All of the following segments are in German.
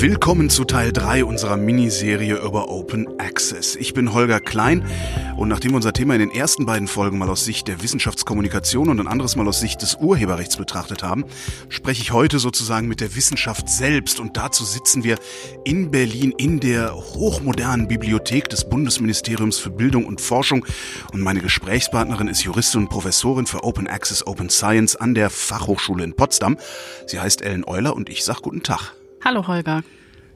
Willkommen zu Teil 3 unserer Miniserie über Open Access. Ich bin Holger Klein und nachdem wir unser Thema in den ersten beiden Folgen mal aus Sicht der Wissenschaftskommunikation und ein anderes Mal aus Sicht des Urheberrechts betrachtet haben, spreche ich heute sozusagen mit der Wissenschaft selbst und dazu sitzen wir in Berlin in der hochmodernen Bibliothek des Bundesministeriums für Bildung und Forschung und meine Gesprächspartnerin ist Juristin und Professorin für Open Access Open Science an der Fachhochschule in Potsdam. Sie heißt Ellen Euler und ich sag guten Tag. Hallo Holger.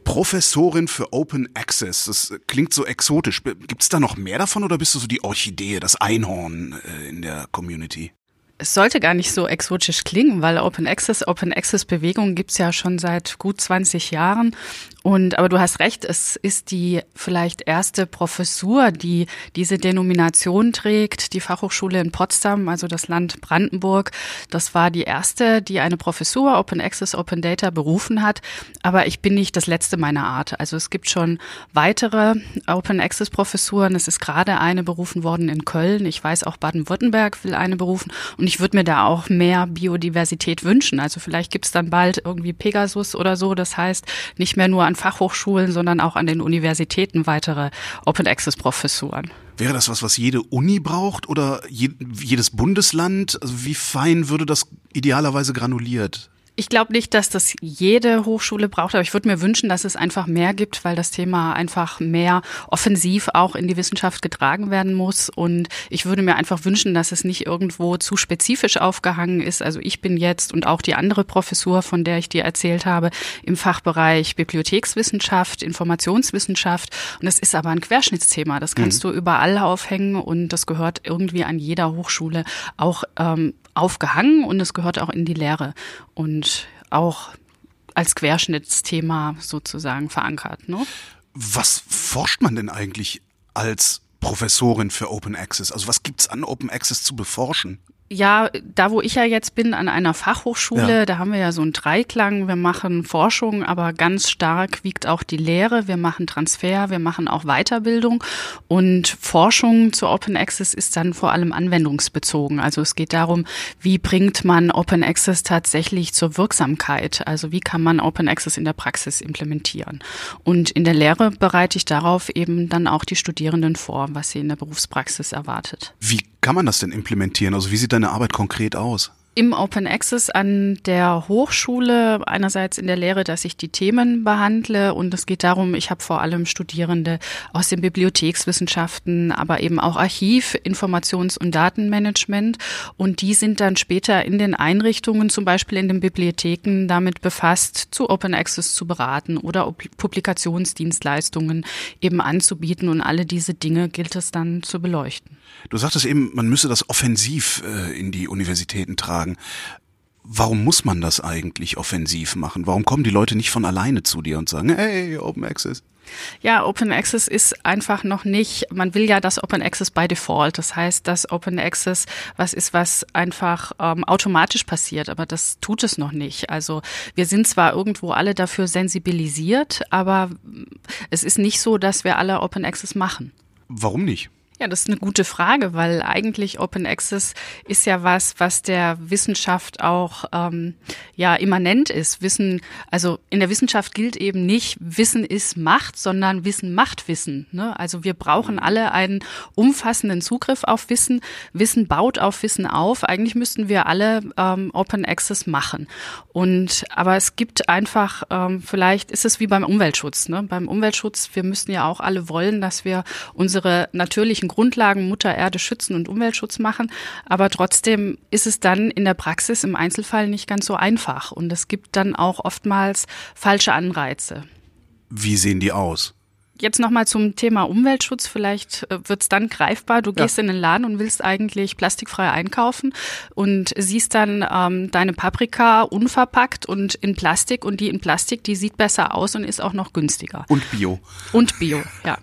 Professorin für Open Access. Das klingt so exotisch. Gibt es da noch mehr davon oder bist du so die Orchidee, das Einhorn äh, in der Community? Es sollte gar nicht so exotisch klingen, weil Open Access, Open Access Bewegung gibt's ja schon seit gut 20 Jahren. Und, aber du hast recht, es ist die vielleicht erste Professur, die diese Denomination trägt. Die Fachhochschule in Potsdam, also das Land Brandenburg, das war die erste, die eine Professur Open Access, Open Data berufen hat. Aber ich bin nicht das letzte meiner Art. Also es gibt schon weitere Open Access Professuren. Es ist gerade eine berufen worden in Köln. Ich weiß auch Baden-Württemberg will eine berufen. Und ich würde mir da auch mehr Biodiversität wünschen. Also vielleicht gibt es dann bald irgendwie Pegasus oder so. Das heißt, nicht mehr nur an Fachhochschulen, sondern auch an den Universitäten weitere Open Access Professuren. Wäre das was, was jede Uni braucht oder jedes Bundesland? Also wie fein würde das idealerweise granuliert? Ich glaube nicht, dass das jede Hochschule braucht, aber ich würde mir wünschen, dass es einfach mehr gibt, weil das Thema einfach mehr offensiv auch in die Wissenschaft getragen werden muss. Und ich würde mir einfach wünschen, dass es nicht irgendwo zu spezifisch aufgehangen ist. Also ich bin jetzt und auch die andere Professur, von der ich dir erzählt habe, im Fachbereich Bibliothekswissenschaft, Informationswissenschaft. Und das ist aber ein Querschnittsthema. Das kannst mhm. du überall aufhängen und das gehört irgendwie an jeder Hochschule auch ähm, aufgehangen und es gehört auch in die Lehre und auch als Querschnittsthema sozusagen verankert. Ne? Was forscht man denn eigentlich als Professorin für Open Access? Also was gibt's an Open Access zu beforschen? Ja, da wo ich ja jetzt bin, an einer Fachhochschule, ja. da haben wir ja so einen Dreiklang. Wir machen Forschung, aber ganz stark wiegt auch die Lehre. Wir machen Transfer, wir machen auch Weiterbildung. Und Forschung zu Open Access ist dann vor allem anwendungsbezogen. Also es geht darum, wie bringt man Open Access tatsächlich zur Wirksamkeit? Also wie kann man Open Access in der Praxis implementieren? Und in der Lehre bereite ich darauf eben dann auch die Studierenden vor, was sie in der Berufspraxis erwartet. Wie kann man das denn implementieren? Also wie sieht deine Arbeit konkret aus? Im Open Access an der Hochschule, einerseits in der Lehre, dass ich die Themen behandle und es geht darum, ich habe vor allem Studierende aus den Bibliothekswissenschaften, aber eben auch Archiv, Informations- und Datenmanagement und die sind dann später in den Einrichtungen, zum Beispiel in den Bibliotheken, damit befasst, zu Open Access zu beraten oder Publikationsdienstleistungen eben anzubieten und alle diese Dinge gilt es dann zu beleuchten. Du sagtest eben, man müsse das offensiv äh, in die Universitäten tragen. Warum muss man das eigentlich offensiv machen? Warum kommen die Leute nicht von alleine zu dir und sagen, hey, Open Access? Ja, Open Access ist einfach noch nicht, man will ja das Open Access by Default. Das heißt, dass Open Access was ist, was einfach ähm, automatisch passiert, aber das tut es noch nicht. Also wir sind zwar irgendwo alle dafür sensibilisiert, aber es ist nicht so, dass wir alle Open Access machen. Warum nicht? Ja, das ist eine gute Frage, weil eigentlich Open Access ist ja was, was der Wissenschaft auch ähm, ja immanent ist. Wissen, also in der Wissenschaft gilt eben nicht, Wissen ist Macht, sondern Wissen macht Wissen. Ne? Also wir brauchen alle einen umfassenden Zugriff auf Wissen. Wissen baut auf Wissen auf. Eigentlich müssten wir alle ähm, Open Access machen. Und aber es gibt einfach, ähm, vielleicht ist es wie beim Umweltschutz. Ne? Beim Umweltschutz, wir müssten ja auch alle wollen, dass wir unsere natürlichen Grundlagen Mutter Erde schützen und Umweltschutz machen. Aber trotzdem ist es dann in der Praxis im Einzelfall nicht ganz so einfach. Und es gibt dann auch oftmals falsche Anreize. Wie sehen die aus? Jetzt nochmal zum Thema Umweltschutz. Vielleicht äh, wird es dann greifbar. Du gehst ja. in den Laden und willst eigentlich plastikfrei einkaufen und siehst dann ähm, deine Paprika unverpackt und in Plastik und die in Plastik, die sieht besser aus und ist auch noch günstiger. Und Bio. Und Bio, ja.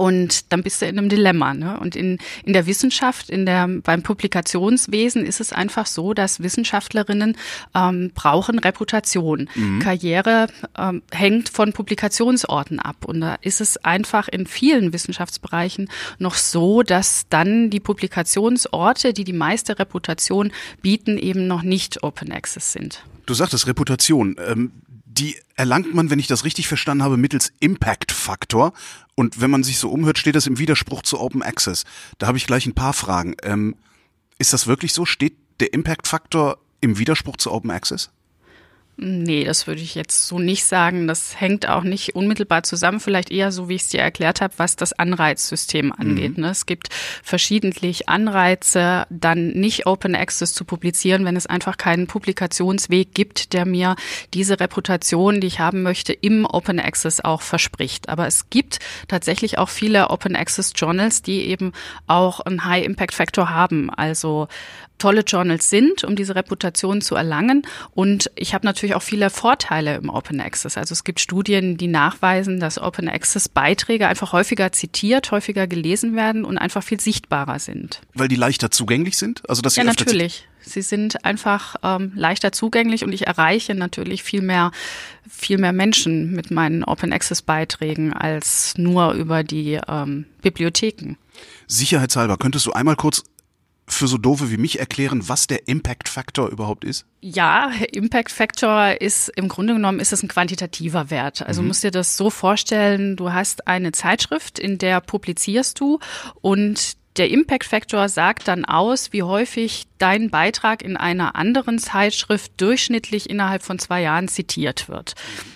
Und dann bist du in einem Dilemma. Ne? Und in, in der Wissenschaft, in der, beim Publikationswesen ist es einfach so, dass Wissenschaftlerinnen ähm, brauchen Reputation. Mhm. Karriere ähm, hängt von Publikationsorten ab. Und da ist es einfach in vielen Wissenschaftsbereichen noch so, dass dann die Publikationsorte, die die meiste Reputation bieten, eben noch nicht Open Access sind. Du sagtest Reputation. Ähm Die erlangt man, wenn ich das richtig verstanden habe, mittels Impact-Faktor. Und wenn man sich so umhört, steht das im Widerspruch zu Open Access. Da habe ich gleich ein paar Fragen. Ähm, ist das wirklich so? Steht der Impact-Faktor im Widerspruch zu Open Access? Nee, das würde ich jetzt so nicht sagen. Das hängt auch nicht unmittelbar zusammen. Vielleicht eher so, wie ich es dir erklärt habe, was das Anreizsystem angeht. Mhm. Ne? Es gibt verschiedentlich Anreize, dann nicht Open Access zu publizieren, wenn es einfach keinen Publikationsweg gibt, der mir diese Reputation, die ich haben möchte, im Open Access auch verspricht. Aber es gibt tatsächlich auch viele Open Access Journals, die eben auch einen High Impact Factor haben. Also tolle Journals sind, um diese Reputation zu erlangen. Und ich habe natürlich auch viele Vorteile im Open Access. Also es gibt Studien, die nachweisen, dass Open Access Beiträge einfach häufiger zitiert, häufiger gelesen werden und einfach viel sichtbarer sind. Weil die leichter zugänglich sind? Also dass sie ja, natürlich. Sie sind einfach ähm, leichter zugänglich und ich erreiche natürlich viel mehr, viel mehr Menschen mit meinen Open Access Beiträgen als nur über die ähm, Bibliotheken. Sicherheitshalber, könntest du einmal kurz für so doofe wie mich erklären, was der Impact Factor überhaupt ist? Ja, Impact Factor ist im Grunde genommen ist es ein quantitativer Wert. Also mhm. musst dir das so vorstellen, du hast eine Zeitschrift, in der publizierst du und der Impact Factor sagt dann aus, wie häufig dein Beitrag in einer anderen Zeitschrift durchschnittlich innerhalb von zwei Jahren zitiert wird.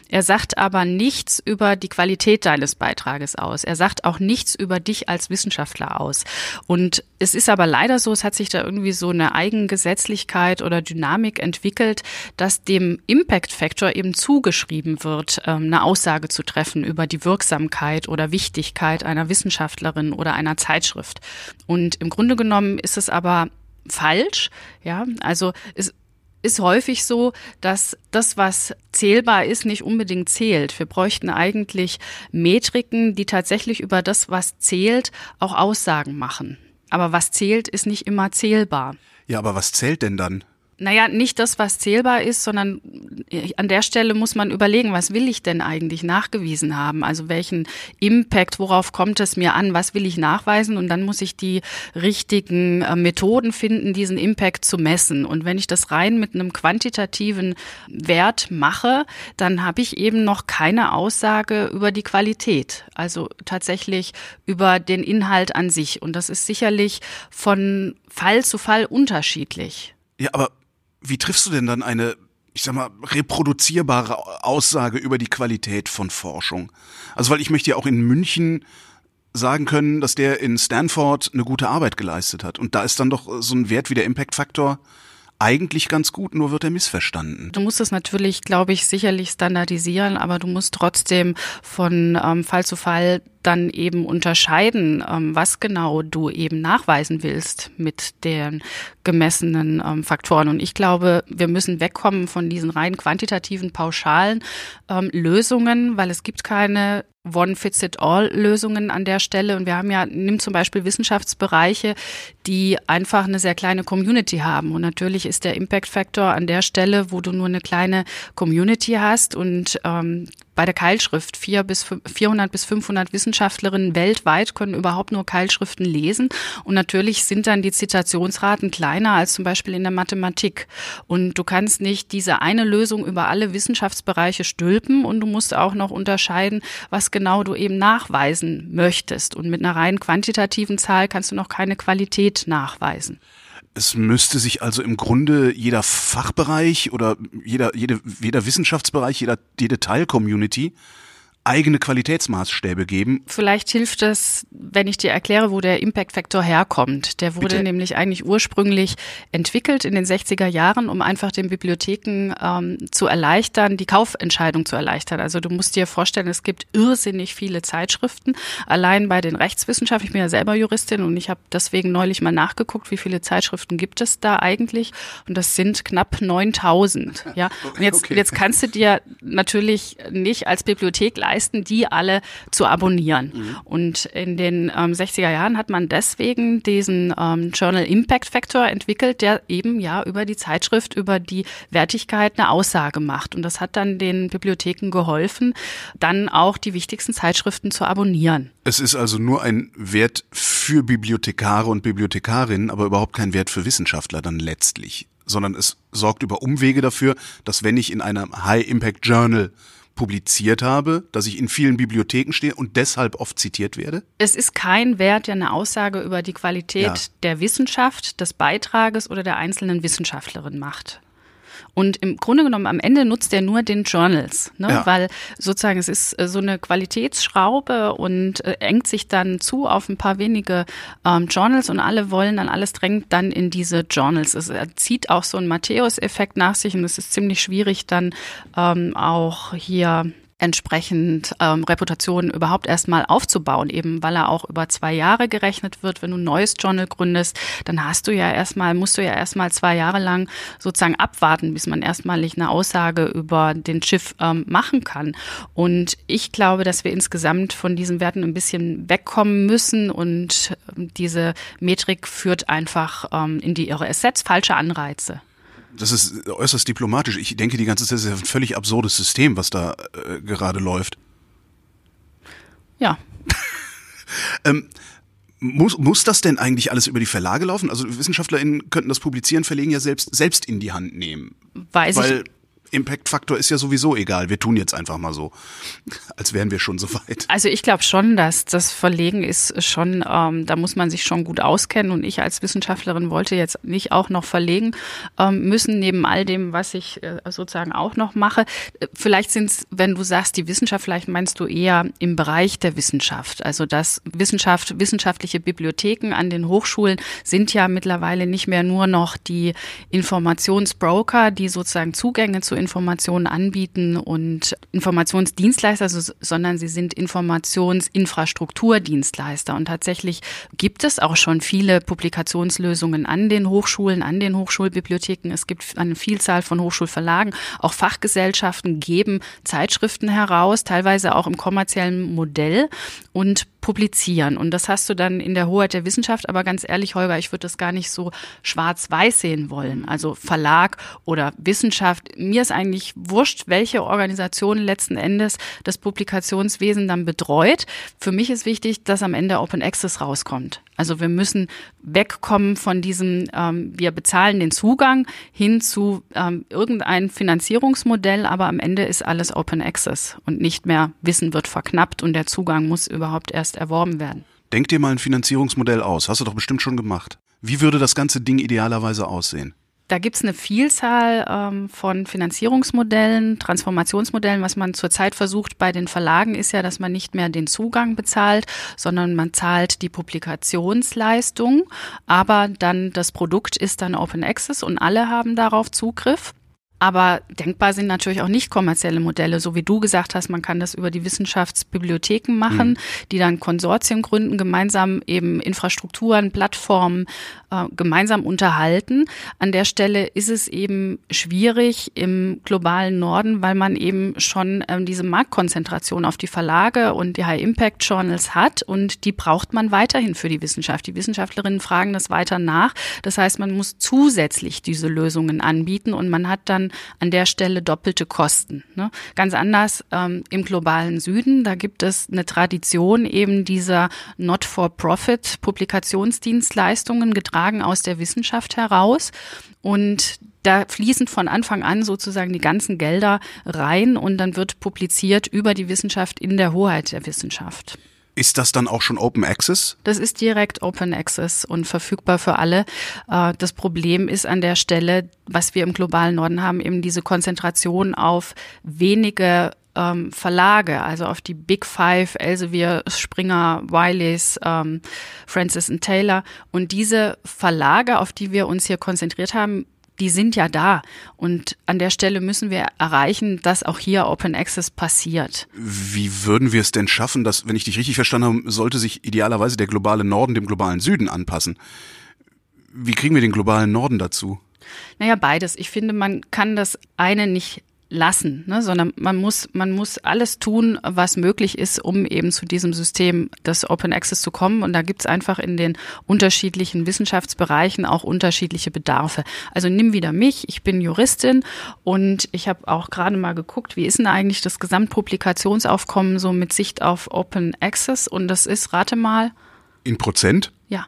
Er sagt aber nichts über die Qualität deines Beitrages aus. Er sagt auch nichts über dich als Wissenschaftler aus. Und es ist aber leider so, es hat sich da irgendwie so eine Eigengesetzlichkeit oder Dynamik entwickelt, dass dem Impact Factor eben zugeschrieben wird, ähm, eine Aussage zu treffen über die Wirksamkeit oder Wichtigkeit einer Wissenschaftlerin oder einer Zeitschrift. Und im Grunde genommen ist es aber falsch. Ja, also es ist häufig so, dass das, was zählbar ist, nicht unbedingt zählt. Wir bräuchten eigentlich Metriken, die tatsächlich über das, was zählt, auch Aussagen machen. Aber was zählt, ist nicht immer zählbar. Ja, aber was zählt denn dann? Naja, nicht das, was zählbar ist, sondern an der Stelle muss man überlegen, was will ich denn eigentlich nachgewiesen haben? Also welchen Impact, worauf kommt es mir an, was will ich nachweisen? Und dann muss ich die richtigen äh, Methoden finden, diesen Impact zu messen. Und wenn ich das rein mit einem quantitativen Wert mache, dann habe ich eben noch keine Aussage über die Qualität, also tatsächlich über den Inhalt an sich. Und das ist sicherlich von Fall zu Fall unterschiedlich. Ja, aber wie triffst du denn dann eine, ich sag mal, reproduzierbare Aussage über die Qualität von Forschung? Also, weil ich möchte ja auch in München sagen können, dass der in Stanford eine gute Arbeit geleistet hat. Und da ist dann doch so ein Wert wie der Impact-Faktor eigentlich ganz gut, nur wird er missverstanden. Du musst es natürlich, glaube ich, sicherlich standardisieren, aber du musst trotzdem von ähm, Fall zu Fall dann eben unterscheiden, ähm, was genau du eben nachweisen willst mit den gemessenen ähm, Faktoren. Und ich glaube, wir müssen wegkommen von diesen rein quantitativen, pauschalen ähm, Lösungen, weil es gibt keine One-Fits-It-All-Lösungen an der Stelle. Und wir haben ja, nimm zum Beispiel Wissenschaftsbereiche, die einfach eine sehr kleine Community haben. Und natürlich ist der Impact-Faktor an der Stelle, wo du nur eine kleine Community hast und ähm, bei der Keilschrift. Vier bis 400 bis 500 Wissenschaftlerinnen weltweit können überhaupt nur Keilschriften lesen. Und natürlich sind dann die Zitationsraten kleiner als zum Beispiel in der Mathematik. Und du kannst nicht diese eine Lösung über alle Wissenschaftsbereiche stülpen und du musst auch noch unterscheiden, was genau du eben nachweisen möchtest. Und mit einer rein quantitativen Zahl kannst du noch keine Qualität nachweisen. Es müsste sich also im Grunde jeder Fachbereich oder jeder, jede, jeder Wissenschaftsbereich, jeder, jede Teilcommunity eigene Qualitätsmaßstäbe geben. Vielleicht hilft es, wenn ich dir erkläre, wo der Impact Factor herkommt. Der wurde Bitte? nämlich eigentlich ursprünglich entwickelt in den 60er Jahren, um einfach den Bibliotheken ähm, zu erleichtern, die Kaufentscheidung zu erleichtern. Also du musst dir vorstellen, es gibt irrsinnig viele Zeitschriften. Allein bei den Rechtswissenschaften, ich bin ja selber Juristin und ich habe deswegen neulich mal nachgeguckt, wie viele Zeitschriften gibt es da eigentlich. Und das sind knapp 9000. Ja, und jetzt, okay. jetzt kannst du dir natürlich nicht als Bibliothek leisten, leisten, die alle zu abonnieren. Mhm. Und in den ähm, 60er Jahren hat man deswegen diesen ähm, Journal Impact Factor entwickelt, der eben ja über die Zeitschrift, über die Wertigkeit eine Aussage macht. Und das hat dann den Bibliotheken geholfen, dann auch die wichtigsten Zeitschriften zu abonnieren. Es ist also nur ein Wert für Bibliothekare und Bibliothekarinnen, aber überhaupt kein Wert für Wissenschaftler dann letztlich. sondern es sorgt über Umwege dafür, dass wenn ich in einem High-Impact-Journal publiziert habe, dass ich in vielen Bibliotheken stehe und deshalb oft zitiert werde? Es ist kein Wert, der eine Aussage über die Qualität ja. der Wissenschaft, des Beitrages oder der einzelnen Wissenschaftlerin macht. Und im Grunde genommen am Ende nutzt er nur den Journals, ne? Ja. weil sozusagen es ist äh, so eine Qualitätsschraube und äh, engt sich dann zu auf ein paar wenige ähm, Journals und alle wollen dann, alles drängt dann in diese Journals. Es zieht auch so einen Matthäus-Effekt nach sich und es ist ziemlich schwierig dann ähm, auch hier entsprechend ähm, Reputation überhaupt erstmal aufzubauen, eben weil er auch über zwei Jahre gerechnet wird. Wenn du ein neues Journal gründest, dann hast du ja erstmal, musst du ja erstmal zwei Jahre lang sozusagen abwarten, bis man erstmalig eine Aussage über den Schiff ähm, machen kann. Und ich glaube, dass wir insgesamt von diesen Werten ein bisschen wegkommen müssen und ähm, diese Metrik führt einfach ähm, in die Irre. Es setzt falsche Anreize das ist äußerst diplomatisch. Ich denke die ganze Zeit, ist ein völlig absurdes System, was da äh, gerade läuft. Ja. ähm, muss, muss das denn eigentlich alles über die Verlage laufen? Also WissenschaftlerInnen könnten das Publizieren, Verlegen ja selbst, selbst in die Hand nehmen. Weiß Weil ich Impact-Faktor ist ja sowieso egal. Wir tun jetzt einfach mal so, als wären wir schon so weit. Also ich glaube schon, dass das Verlegen ist schon, ähm, da muss man sich schon gut auskennen. Und ich als Wissenschaftlerin wollte jetzt nicht auch noch verlegen ähm, müssen, neben all dem, was ich äh, sozusagen auch noch mache. Vielleicht sind es, wenn du sagst, die Wissenschaft, vielleicht meinst du eher im Bereich der Wissenschaft. Also dass Wissenschaft, wissenschaftliche Bibliotheken an den Hochschulen sind ja mittlerweile nicht mehr nur noch die Informationsbroker, die sozusagen Zugänge zu Informationen anbieten und Informationsdienstleister, sondern sie sind Informationsinfrastrukturdienstleister. Und tatsächlich gibt es auch schon viele Publikationslösungen an den Hochschulen, an den Hochschulbibliotheken. Es gibt eine Vielzahl von Hochschulverlagen. Auch Fachgesellschaften geben Zeitschriften heraus, teilweise auch im kommerziellen Modell und publizieren. Und das hast du dann in der Hoheit der Wissenschaft. Aber ganz ehrlich, Holger, ich würde das gar nicht so schwarz-weiß sehen wollen. Also Verlag oder Wissenschaft. Mir ist eigentlich wurscht, welche Organisation letzten Endes das Publikationswesen dann betreut. Für mich ist wichtig, dass am Ende Open Access rauskommt. Also wir müssen wegkommen von diesem, ähm, wir bezahlen den Zugang hin zu ähm, irgendein Finanzierungsmodell, aber am Ende ist alles Open Access und nicht mehr Wissen wird verknappt und der Zugang muss überhaupt erst erworben werden. Denk dir mal ein Finanzierungsmodell aus. Hast du doch bestimmt schon gemacht. Wie würde das ganze Ding idealerweise aussehen? Da gibt es eine Vielzahl ähm, von Finanzierungsmodellen, Transformationsmodellen. Was man zurzeit versucht bei den Verlagen ist ja, dass man nicht mehr den Zugang bezahlt, sondern man zahlt die Publikationsleistung. Aber dann das Produkt ist dann Open Access und alle haben darauf Zugriff. Aber denkbar sind natürlich auch nicht kommerzielle Modelle, so wie du gesagt hast, man kann das über die Wissenschaftsbibliotheken machen, mhm. die dann Konsortien gründen, gemeinsam eben Infrastrukturen, Plattformen äh, gemeinsam unterhalten. An der Stelle ist es eben schwierig im globalen Norden, weil man eben schon ähm, diese Marktkonzentration auf die Verlage und die High-Impact-Journals hat und die braucht man weiterhin für die Wissenschaft. Die Wissenschaftlerinnen fragen das weiter nach. Das heißt, man muss zusätzlich diese Lösungen anbieten und man hat dann an der Stelle doppelte Kosten. Ne? Ganz anders ähm, im globalen Süden. Da gibt es eine Tradition eben dieser Not-for-Profit-Publikationsdienstleistungen getragen aus der Wissenschaft heraus. Und da fließen von Anfang an sozusagen die ganzen Gelder rein und dann wird publiziert über die Wissenschaft in der Hoheit der Wissenschaft. Ist das dann auch schon Open Access? Das ist direkt Open Access und verfügbar für alle. Äh, das Problem ist an der Stelle, was wir im globalen Norden haben, eben diese Konzentration auf wenige ähm, Verlage, also auf die Big Five, Elsevier, Springer, Wileys, ähm, Francis Taylor. Und diese Verlage, auf die wir uns hier konzentriert haben, die sind ja da. Und an der Stelle müssen wir erreichen, dass auch hier Open Access passiert. Wie würden wir es denn schaffen, dass, wenn ich dich richtig verstanden habe, sollte sich idealerweise der globale Norden dem globalen Süden anpassen? Wie kriegen wir den globalen Norden dazu? Naja, beides. Ich finde, man kann das eine nicht lassen, ne, sondern man muss, man muss alles tun, was möglich ist, um eben zu diesem System des Open Access zu kommen. Und da gibt's einfach in den unterschiedlichen Wissenschaftsbereichen auch unterschiedliche Bedarfe. Also nimm wieder mich, ich bin Juristin und ich habe auch gerade mal geguckt, wie ist denn eigentlich das Gesamtpublikationsaufkommen so mit Sicht auf Open Access? Und das ist, rate mal. In Prozent? Ja.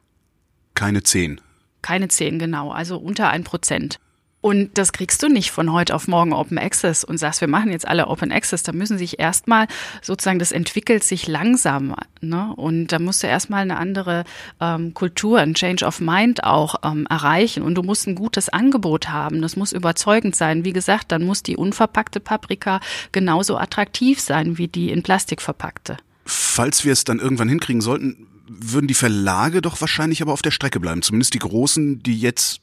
Keine zehn. Keine zehn, genau. Also unter ein Prozent. Und das kriegst du nicht von heute auf morgen Open Access und sagst, wir machen jetzt alle Open Access. Da müssen sich erstmal sozusagen, das entwickelt sich langsam. Ne? Und da musst du erstmal eine andere ähm, Kultur, ein Change of Mind auch ähm, erreichen. Und du musst ein gutes Angebot haben. Das muss überzeugend sein. Wie gesagt, dann muss die unverpackte Paprika genauso attraktiv sein wie die in Plastik verpackte. Falls wir es dann irgendwann hinkriegen sollten, würden die Verlage doch wahrscheinlich aber auf der Strecke bleiben. Zumindest die großen, die jetzt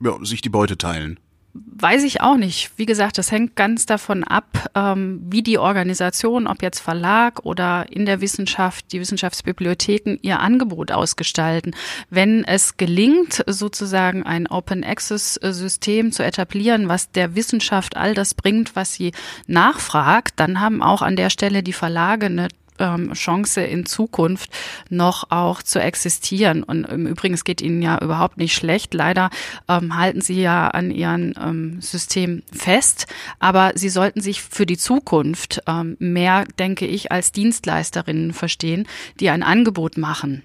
ja, sich die Beute teilen. Weiß ich auch nicht. Wie gesagt, das hängt ganz davon ab, ähm, wie die Organisation, ob jetzt Verlag oder in der Wissenschaft, die Wissenschaftsbibliotheken ihr Angebot ausgestalten. Wenn es gelingt, sozusagen ein Open Access System zu etablieren, was der Wissenschaft all das bringt, was sie nachfragt, dann haben auch an der Stelle die Verlage eine ähm, Chance in Zukunft noch auch zu existieren. Und im Übrigen, es geht ihnen ja überhaupt nicht schlecht. Leider ähm, halten sie ja an ihrem ähm, System fest. Aber sie sollten sich für die Zukunft ähm, mehr, denke ich, als Dienstleisterinnen verstehen, die ein Angebot machen.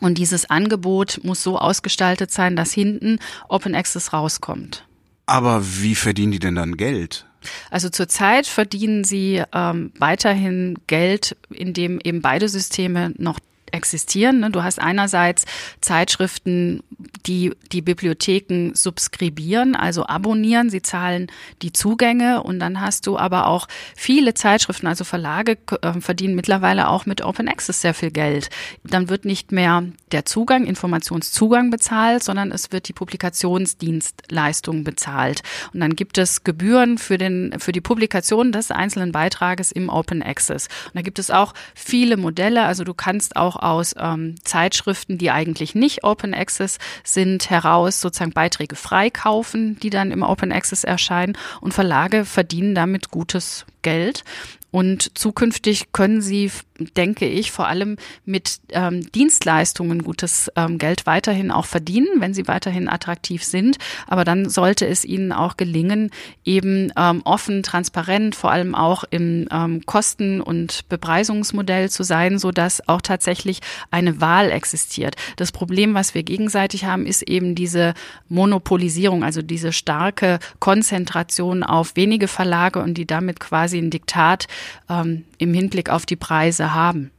Und dieses Angebot muss so ausgestaltet sein, dass hinten Open Access rauskommt. Aber wie verdienen die denn dann Geld? Also zurzeit verdienen sie ähm, weiterhin Geld, indem eben beide Systeme noch existieren. Ne? Du hast einerseits Zeitschriften, die die Bibliotheken subskribieren, also abonnieren. Sie zahlen die Zugänge und dann hast du aber auch viele Zeitschriften, also Verlage äh, verdienen mittlerweile auch mit Open Access sehr viel Geld. Dann wird nicht mehr der Zugang, Informationszugang bezahlt, sondern es wird die Publikationsdienstleistung bezahlt. Und dann gibt es Gebühren für den, für die Publikation des einzelnen Beitrages im Open Access. Und da gibt es auch viele Modelle. Also du kannst auch aus ähm, Zeitschriften, die eigentlich nicht Open Access sind, heraus sozusagen Beiträge freikaufen, die dann im Open Access erscheinen und Verlage verdienen damit gutes Geld. Und zukünftig können sie, denke ich, vor allem mit ähm, Dienstleistungen gutes ähm, Geld weiterhin auch verdienen, wenn sie weiterhin attraktiv sind. Aber dann sollte es ihnen auch gelingen, eben ähm, offen, transparent, vor allem auch im ähm, Kosten- und Bepreisungsmodell zu sein, so dass auch tatsächlich eine Wahl existiert. Das Problem, was wir gegenseitig haben, ist eben diese Monopolisierung, also diese starke Konzentration auf wenige Verlage und die damit quasi ein Diktat ähm, im Hinblick auf die Preise haben.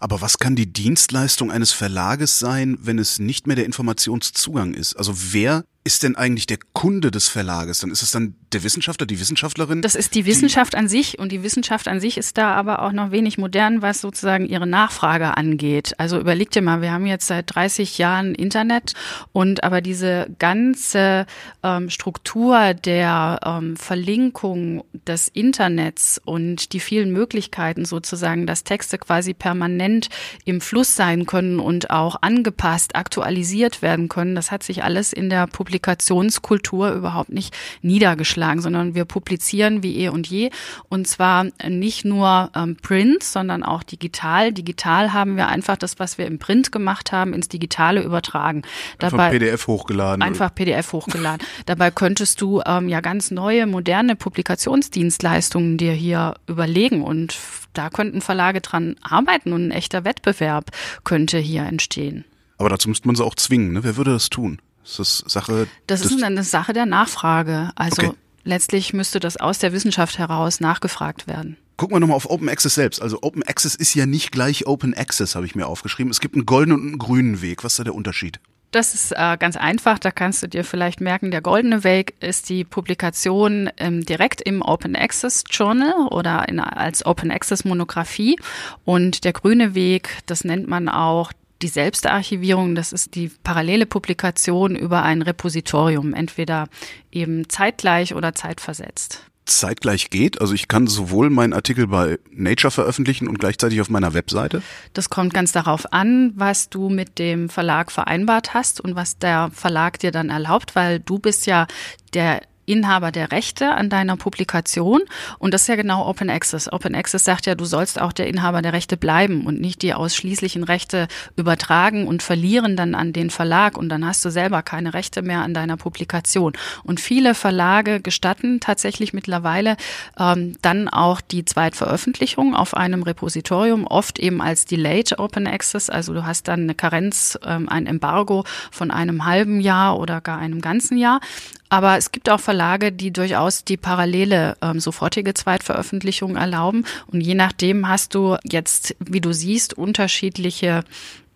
Aber was kann die Dienstleistung eines Verlages sein, wenn es nicht mehr der Informationszugang ist? Also wer ist denn eigentlich der Kunde des Verlages? Dann ist es dann der Wissenschaftler, die Wissenschaftlerin? Das ist die Wissenschaft die an sich und die Wissenschaft an sich ist da aber auch noch wenig modern, was sozusagen ihre Nachfrage angeht. Also überleg dir mal, wir haben jetzt seit 30 Jahren Internet und aber diese ganze ähm, Struktur der ähm, Verlinkung des Internets und die vielen Möglichkeiten sozusagen, dass Texte quasi permanent im Fluss sein können und auch angepasst, aktualisiert werden können, das hat sich alles in der Publikation Publikationskultur überhaupt nicht niedergeschlagen, sondern wir publizieren wie eh und je. Und zwar nicht nur ähm, Print, sondern auch digital. Digital haben wir einfach das, was wir im Print gemacht haben, ins Digitale übertragen. Dabei, einfach PDF hochgeladen. Einfach PDF hochgeladen. Dabei könntest du ähm, ja ganz neue, moderne Publikationsdienstleistungen dir hier überlegen und da könnten Verlage dran arbeiten und ein echter Wettbewerb könnte hier entstehen. Aber dazu müsste man sie auch zwingen. Ne? Wer würde das tun? Ist das Sache? Das ist eine Sache der Nachfrage. Also okay. letztlich müsste das aus der Wissenschaft heraus nachgefragt werden. Gucken wir nochmal auf Open Access selbst. Also Open Access ist ja nicht gleich Open Access, habe ich mir aufgeschrieben. Es gibt einen goldenen und einen grünen Weg. Was ist da der Unterschied? Das ist äh, ganz einfach, da kannst du dir vielleicht merken, der goldene Weg ist die Publikation ähm, direkt im Open Access Journal oder in, als Open Access Monographie. Und der grüne Weg, das nennt man auch die Selbstarchivierung, das ist die parallele Publikation über ein Repositorium, entweder eben zeitgleich oder zeitversetzt. Zeitgleich geht? Also ich kann sowohl meinen Artikel bei Nature veröffentlichen und gleichzeitig auf meiner Webseite? Das kommt ganz darauf an, was du mit dem Verlag vereinbart hast und was der Verlag dir dann erlaubt, weil du bist ja der Inhaber der Rechte an deiner Publikation. Und das ist ja genau Open Access. Open Access sagt ja, du sollst auch der Inhaber der Rechte bleiben und nicht die ausschließlichen Rechte übertragen und verlieren dann an den Verlag und dann hast du selber keine Rechte mehr an deiner Publikation. Und viele Verlage gestatten tatsächlich mittlerweile ähm, dann auch die Zweitveröffentlichung auf einem Repositorium, oft eben als Delayed Open Access. Also du hast dann eine Karenz, ähm, ein Embargo von einem halben Jahr oder gar einem ganzen Jahr. Aber es gibt auch Verlage, die durchaus die parallele ähm, sofortige Zweitveröffentlichung erlauben. Und je nachdem hast du jetzt, wie du siehst, unterschiedliche,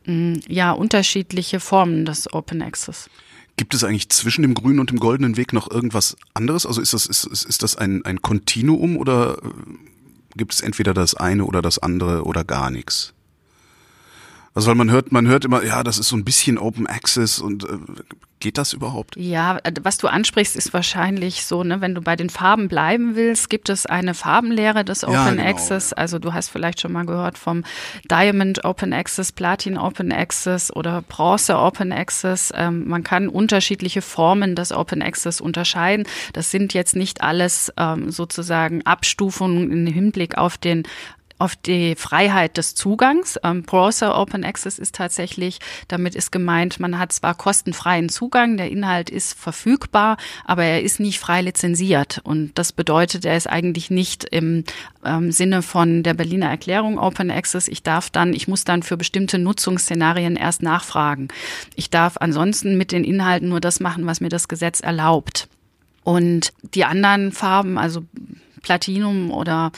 mh, ja, unterschiedliche Formen des Open Access. Gibt es eigentlich zwischen dem grünen und dem goldenen Weg noch irgendwas anderes? Also ist das, ist, ist das ein, ein Kontinuum oder äh, gibt es entweder das eine oder das andere oder gar nichts? Also weil man hört, man hört immer, ja, das ist so ein bisschen Open Access und äh, Geht das überhaupt? Ja, was du ansprichst, ist wahrscheinlich so, ne, wenn du bei den Farben bleiben willst, gibt es eine Farbenlehre des Open ja, genau, Access. Also du hast vielleicht schon mal gehört vom Diamond Open Access, Platin Open Access oder Bronze Open Access. Ähm, man kann unterschiedliche Formen des Open Access unterscheiden. Das sind jetzt nicht alles ähm, sozusagen Abstufungen im Hinblick auf den auf die Freiheit des Zugangs. Ähm, Browser Open Access ist tatsächlich, damit ist gemeint, man hat zwar kostenfreien Zugang, der Inhalt ist verfügbar, aber er ist nicht frei lizenziert. Und das bedeutet, er ist eigentlich nicht im ähm, Sinne von der Berliner Erklärung Open Access. Ich darf dann, ich muss dann für bestimmte Nutzungsszenarien erst nachfragen. Ich darf ansonsten mit den Inhalten nur das machen, was mir das Gesetz erlaubt. Und die anderen Farben, also Platinum oder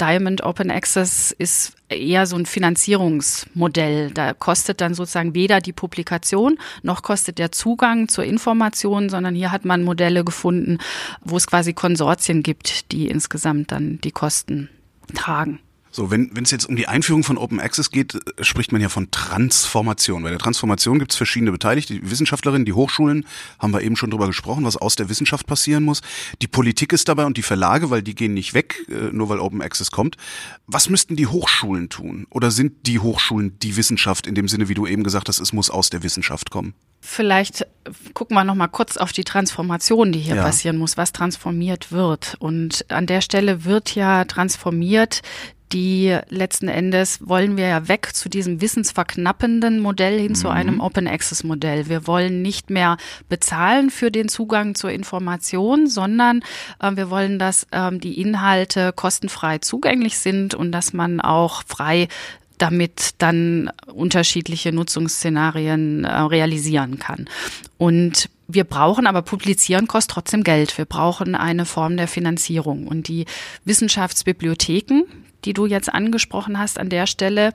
Diamond Open Access ist eher so ein Finanzierungsmodell. Da kostet dann sozusagen weder die Publikation noch kostet der Zugang zur Information, sondern hier hat man Modelle gefunden, wo es quasi Konsortien gibt, die insgesamt dann die Kosten tragen. So, wenn es jetzt um die Einführung von Open Access geht, äh, spricht man ja von Transformation. Bei der Transformation gibt es verschiedene Beteiligte. Die Wissenschaftlerinnen, die Hochschulen, haben wir eben schon drüber gesprochen, was aus der Wissenschaft passieren muss. Die Politik ist dabei und die Verlage, weil die gehen nicht weg, äh, nur weil Open Access kommt. Was müssten die Hochschulen tun? Oder sind die Hochschulen die Wissenschaft in dem Sinne, wie du eben gesagt hast, es muss aus der Wissenschaft kommen? Vielleicht gucken wir noch mal kurz auf die Transformation, die hier ja. passieren muss, was transformiert wird. Und an der Stelle wird ja transformiert die letzten Endes wollen wir ja weg zu diesem wissensverknappenden Modell hin mhm. zu einem Open Access Modell. Wir wollen nicht mehr bezahlen für den Zugang zur Information, sondern äh, wir wollen, dass ähm, die Inhalte kostenfrei zugänglich sind und dass man auch frei damit dann unterschiedliche Nutzungsszenarien äh, realisieren kann. Und wir brauchen aber publizieren kostet trotzdem Geld. Wir brauchen eine Form der Finanzierung. Und die Wissenschaftsbibliotheken, die du jetzt angesprochen hast an der Stelle,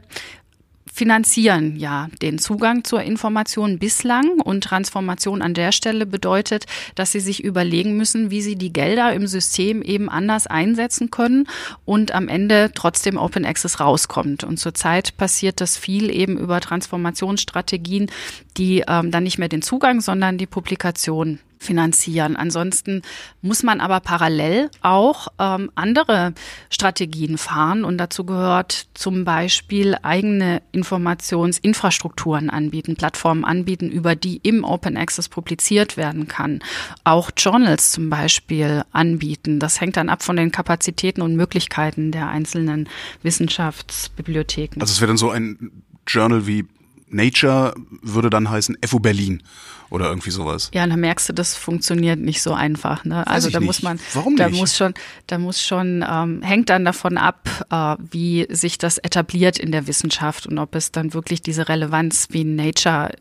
finanzieren ja den Zugang zur Information bislang und Transformation an der Stelle bedeutet, dass sie sich überlegen müssen, wie sie die Gelder im System eben anders einsetzen können und am Ende trotzdem Open Access rauskommt. Und zurzeit passiert das viel eben über Transformationsstrategien, die ähm, dann nicht mehr den Zugang, sondern die Publikation finanzieren. Ansonsten muss man aber parallel auch ähm, andere Strategien fahren und dazu gehört zum Beispiel eigene Informationsinfrastrukturen anbieten, Plattformen anbieten, über die im Open Access publiziert werden kann. Auch Journals zum Beispiel anbieten. Das hängt dann ab von den Kapazitäten und Möglichkeiten der einzelnen Wissenschaftsbibliotheken. Also es wäre dann so ein Journal wie Nature würde dann heißen FU Berlin oder irgendwie sowas. Ja, dann merkst du, das funktioniert nicht so einfach. Ne? also da nicht. muss man, Warum da nicht? muss schon, da muss schon, ähm, hängt dann davon ab, äh, wie sich das etabliert in der Wissenschaft und ob es dann wirklich diese Relevanz wie Nature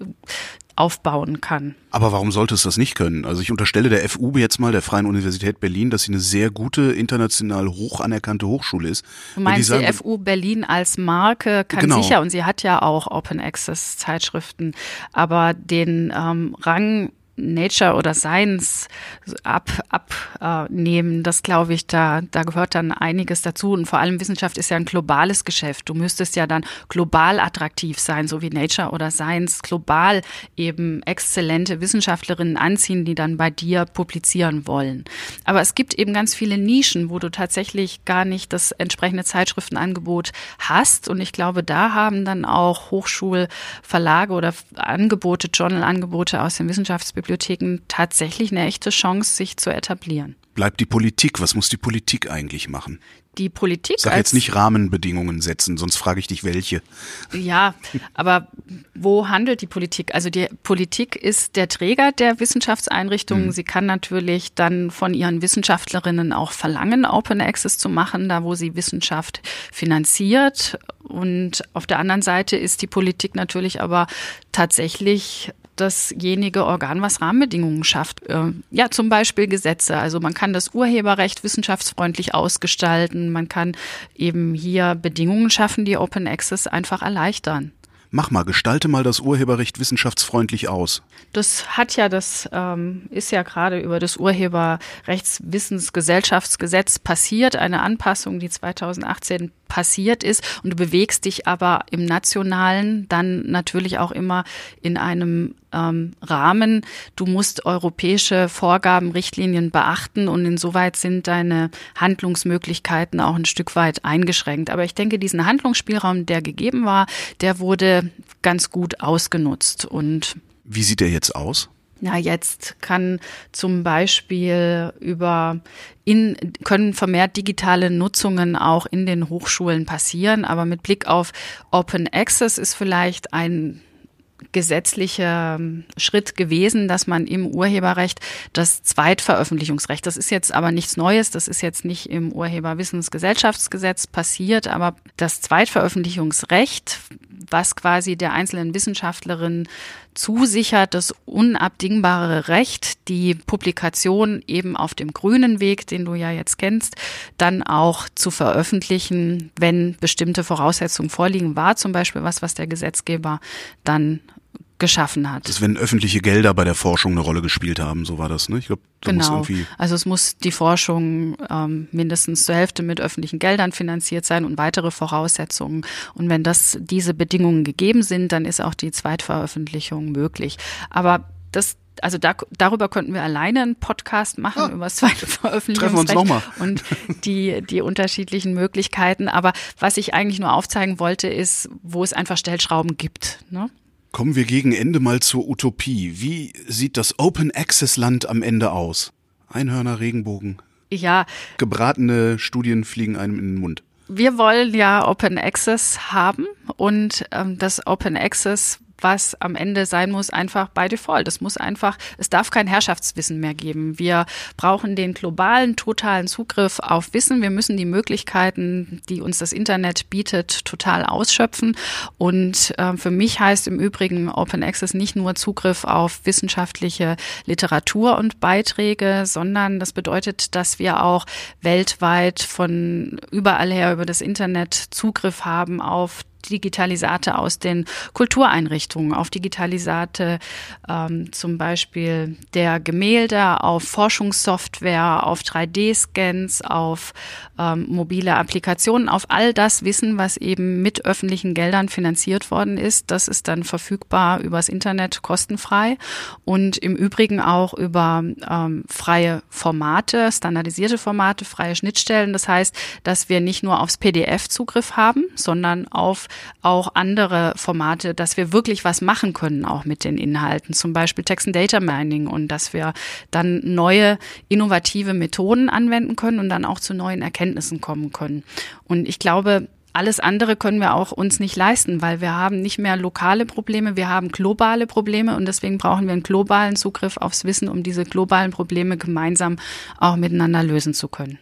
aufbauen kann. Aber warum sollte es das nicht können? Also ich unterstelle der FU jetzt mal, der Freien Universität Berlin, dass sie eine sehr gute, international hoch anerkannte Hochschule ist. Du meinst die, sagen, die FU Berlin als Marke kann genau. sicher, und sie hat ja auch Open Access Zeitschriften, aber den ähm, Rang Nature oder Science ab, abnehmen, das glaube ich, da, da gehört dann einiges dazu. Und vor allem Wissenschaft ist ja ein globales Geschäft. Du müsstest ja dann global attraktiv sein, so wie Nature oder Science global eben exzellente Wissenschaftlerinnen anziehen, die dann bei dir publizieren wollen. Aber es gibt eben ganz viele Nischen, wo du tatsächlich gar nicht das entsprechende Zeitschriftenangebot hast. Und ich glaube, da haben dann auch Hochschulverlage oder Angebote, Journalangebote aus den Wissenschaftsbibliotheken Bibliotheken tatsächlich eine echte Chance, sich zu etablieren. Bleibt die Politik? Was muss die Politik eigentlich machen? Die Politik. Sag jetzt nicht Rahmenbedingungen setzen, sonst frage ich dich welche. Ja, aber wo handelt die Politik? Also die Politik ist der Träger der Wissenschaftseinrichtungen. Mhm. Sie kann natürlich dann von ihren Wissenschaftlerinnen auch verlangen, Open Access zu machen, da wo sie Wissenschaft finanziert. Und auf der anderen Seite ist die Politik natürlich aber tatsächlich dasjenige Organ, was Rahmenbedingungen schafft. Äh, ja, zum Beispiel Gesetze. Also man kann das Urheberrecht wissenschaftsfreundlich ausgestalten. Man kann eben hier Bedingungen schaffen, die Open Access einfach erleichtern. Mach mal, gestalte mal das Urheberrecht wissenschaftsfreundlich aus. Das hat ja, das ähm, ist ja gerade über das Urheberrechtswissensgesellschaftsgesetz passiert, eine Anpassung, die 2018 passiert ist. Und du bewegst dich aber im Nationalen dann natürlich auch immer in einem ähm, Rahmen. Du musst europäische Vorgaben, Richtlinien beachten und insoweit sind deine Handlungsmöglichkeiten auch ein Stück weit eingeschränkt. Aber ich denke, diesen Handlungsspielraum, der gegeben war, der wurde ganz gut ausgenutzt und wie sieht der jetzt aus? Na, jetzt kann zum Beispiel über in, können vermehrt digitale Nutzungen auch in den Hochschulen passieren. Aber mit Blick auf Open Access ist vielleicht ein gesetzlicher ähm, Schritt gewesen, dass man im Urheberrecht das Zweitveröffentlichungsrecht, das ist jetzt aber nichts Neues, das ist jetzt nicht im Urheberwissensgesellschaftsgesetz passiert, aber das Zweitveröffentlichungsrecht, was quasi der einzelnen Wissenschaftlerin zusichert, das unabdingbare Recht, die Publikation eben auf dem grünen Weg, den du ja jetzt kennst, dann auch zu veröffentlichen, wenn bestimmte Voraussetzungen vorliegen, war zum Beispiel was, was der Gesetzgeber dann geschaffen hat. Das wenn öffentliche Gelder bei der Forschung eine Rolle gespielt haben, so war das, ne? Ich glaube, da genau. muss irgendwie also es muss die Forschung ähm, mindestens zur Hälfte mit öffentlichen Geldern finanziert sein und weitere Voraussetzungen. Und wenn das diese Bedingungen gegeben sind, dann ist auch die Zweitveröffentlichung möglich. Aber das also da, darüber könnten wir alleine einen Podcast machen, ah, über das zweite Veröffentlichungsrecht und die, die unterschiedlichen Möglichkeiten. Aber was ich eigentlich nur aufzeigen wollte, ist, wo es einfach Stellschrauben gibt. Ne? Kommen wir gegen Ende mal zur Utopie. Wie sieht das Open Access Land am Ende aus? Einhörner, Regenbogen. Ja. Gebratene Studien fliegen einem in den Mund. Wir wollen ja Open Access haben und ähm, das Open Access was am Ende sein muss, einfach by default. Es muss einfach, es darf kein Herrschaftswissen mehr geben. Wir brauchen den globalen, totalen Zugriff auf Wissen. Wir müssen die Möglichkeiten, die uns das Internet bietet, total ausschöpfen. Und äh, für mich heißt im Übrigen Open Access nicht nur Zugriff auf wissenschaftliche Literatur und Beiträge, sondern das bedeutet, dass wir auch weltweit von überall her über das Internet Zugriff haben auf Digitalisate aus den Kultureinrichtungen, auf Digitalisate ähm, zum Beispiel der Gemälde, auf Forschungssoftware, auf 3D-Scans, auf ähm, mobile Applikationen, auf all das Wissen, was eben mit öffentlichen Geldern finanziert worden ist. Das ist dann verfügbar übers Internet kostenfrei und im Übrigen auch über ähm, freie Formate, standardisierte Formate, freie Schnittstellen. Das heißt, dass wir nicht nur aufs PDF Zugriff haben, sondern auf auch andere Formate, dass wir wirklich was machen können, auch mit den Inhalten, zum Beispiel Text and Data Mining und dass wir dann neue innovative Methoden anwenden können und dann auch zu neuen Erkenntnissen kommen können. Und ich glaube, alles andere können wir auch uns nicht leisten, weil wir haben nicht mehr lokale Probleme, wir haben globale Probleme und deswegen brauchen wir einen globalen Zugriff aufs Wissen, um diese globalen Probleme gemeinsam auch miteinander lösen zu können.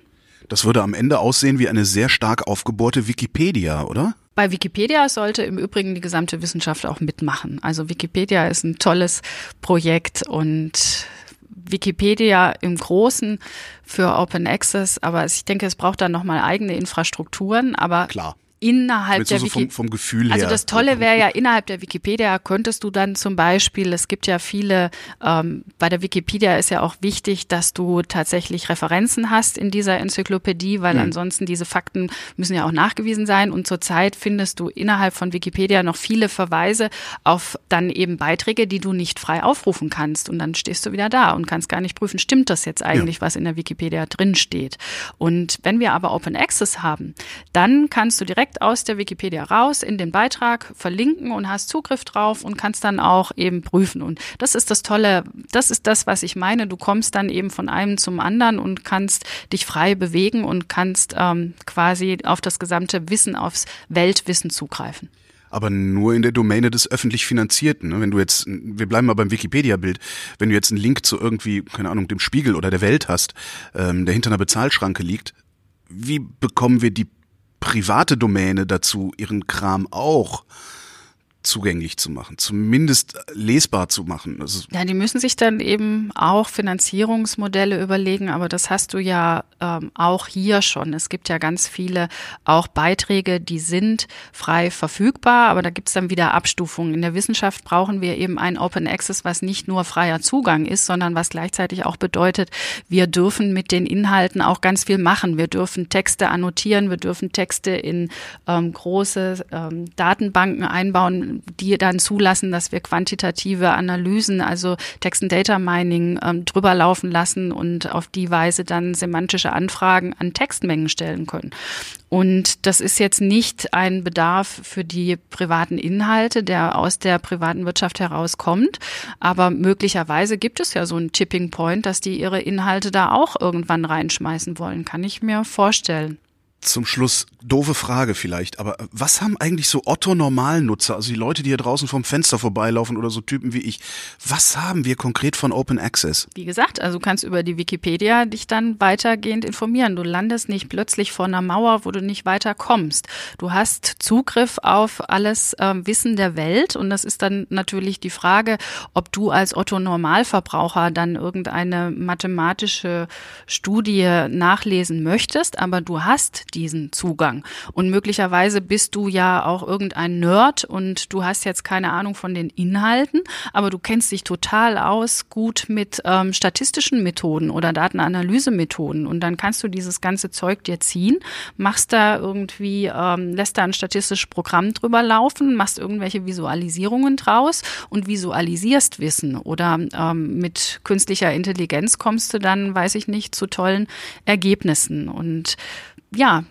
Das würde am Ende aussehen wie eine sehr stark aufgebohrte Wikipedia, oder? Bei Wikipedia sollte im Übrigen die gesamte Wissenschaft auch mitmachen. Also Wikipedia ist ein tolles Projekt und Wikipedia im Großen für Open Access, aber ich denke, es braucht dann nochmal eigene Infrastrukturen, aber Klar innerhalb der so Wiki vom, vom Gefühl Also das Tolle wäre ja, innerhalb der Wikipedia könntest du dann zum Beispiel, es gibt ja viele, ähm, bei der Wikipedia ist ja auch wichtig, dass du tatsächlich Referenzen hast in dieser Enzyklopädie, weil mhm. ansonsten diese Fakten müssen ja auch nachgewiesen sein. Und zurzeit findest du innerhalb von Wikipedia noch viele Verweise auf dann eben Beiträge, die du nicht frei aufrufen kannst. Und dann stehst du wieder da und kannst gar nicht prüfen, stimmt das jetzt eigentlich, ja. was in der Wikipedia drin steht. Und wenn wir aber Open Access haben, dann kannst du direkt direkt aus der Wikipedia raus in den Beitrag verlinken und hast Zugriff drauf und kannst dann auch eben prüfen. Und das ist das Tolle, das ist das, was ich meine. Du kommst dann eben von einem zum anderen und kannst dich frei bewegen und kannst ähm, quasi auf das gesamte Wissen, aufs Weltwissen zugreifen aber nur in der Domäne des öffentlich Finanzierten. Ne? Wenn du jetzt, wir bleiben mal beim Wikipedia-Bild, wenn du jetzt einen Link zu irgendwie, keine Ahnung, dem Spiegel oder der Welt hast, ähm, der hinter einer Bezahlschranke liegt, wie bekommen wir die private Domäne dazu, ihren Kram auch zugänglich zu machen, zumindest lesbar zu machen. ja, die müssen sich dann eben auch Finanzierungsmodelle überlegen, aber das hast du ja ähm, auch hier schon. Es gibt ja ganz viele auch Beiträge, die sind frei verfügbar, aber da gibt es dann wieder Abstufungen. In der Wissenschaft brauchen wir eben ein Open Access, was nicht nur freier Zugang ist, sondern was gleichzeitig auch bedeutet, wir dürfen mit den Inhalten auch ganz viel machen. Wir dürfen Texte annotieren, wir dürfen Texte in ähm, große ähm, Datenbanken einbauen, die dann zulassen, dass wir quantitative Analysen, also Text and Data Mining ähm, drüber laufen lassen und auf die Weise dann semantische Anfragen an Textmengen stellen können. Und das ist jetzt nicht ein Bedarf für die privaten Inhalte, der aus der privaten Wirtschaft herauskommt. Aber möglicherweise gibt es ja so einen Tipping Point, dass die ihre Inhalte da auch irgendwann reinschmeißen wollen. Kann ich mir vorstellen zum Schluss, doofe Frage vielleicht, aber was haben eigentlich so Otto-Normalnutzer, also die Leute, die hier draußen vom Fenster vorbeilaufen oder so Typen wie ich, was haben wir konkret von Open Access? Wie gesagt, also du kannst über die Wikipedia dich dann weitergehend informieren. Du landest nicht plötzlich vor einer Mauer, wo du nicht weiter kommst. Du hast Zugriff auf alles äh, Wissen der Welt und das ist dann natürlich die Frage, ob du als Otto-Normalverbraucher dann irgendeine mathematische Studie nachlesen möchtest, aber du hast diesen Zugang. Und möglicherweise bist du ja auch irgendein Nerd und du hast jetzt keine Ahnung von den Inhalten, aber du kennst dich total aus gut mit ähm, statistischen Methoden oder Datenanalysemethoden. Und dann kannst du dieses ganze Zeug dir ziehen, machst da irgendwie, ähm, lässt da ein statistisches Programm drüber laufen, machst irgendwelche Visualisierungen draus und visualisierst Wissen. Oder ähm, mit künstlicher Intelligenz kommst du dann, weiß ich nicht, zu tollen Ergebnissen. Und ja,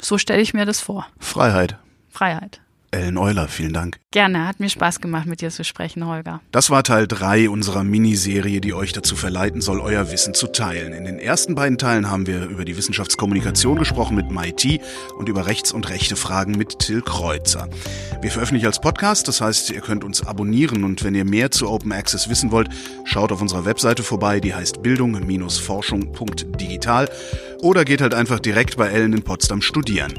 so stelle ich mir das vor. Freiheit. Freiheit. Ellen Euler, vielen Dank. Gerne, hat mir Spaß gemacht, mit dir zu sprechen, Holger. Das war Teil 3 unserer Miniserie, die euch dazu verleiten soll, euer Wissen zu teilen. In den ersten beiden Teilen haben wir über die Wissenschaftskommunikation gesprochen mit MIT und über Rechts- und rechte Fragen mit Till Kreuzer. Wir veröffentlichen als Podcast, das heißt, ihr könnt uns abonnieren und wenn ihr mehr zu Open Access wissen wollt, schaut auf unserer Webseite vorbei, die heißt bildung-forschung.digital oder geht halt einfach direkt bei Ellen in Potsdam studieren.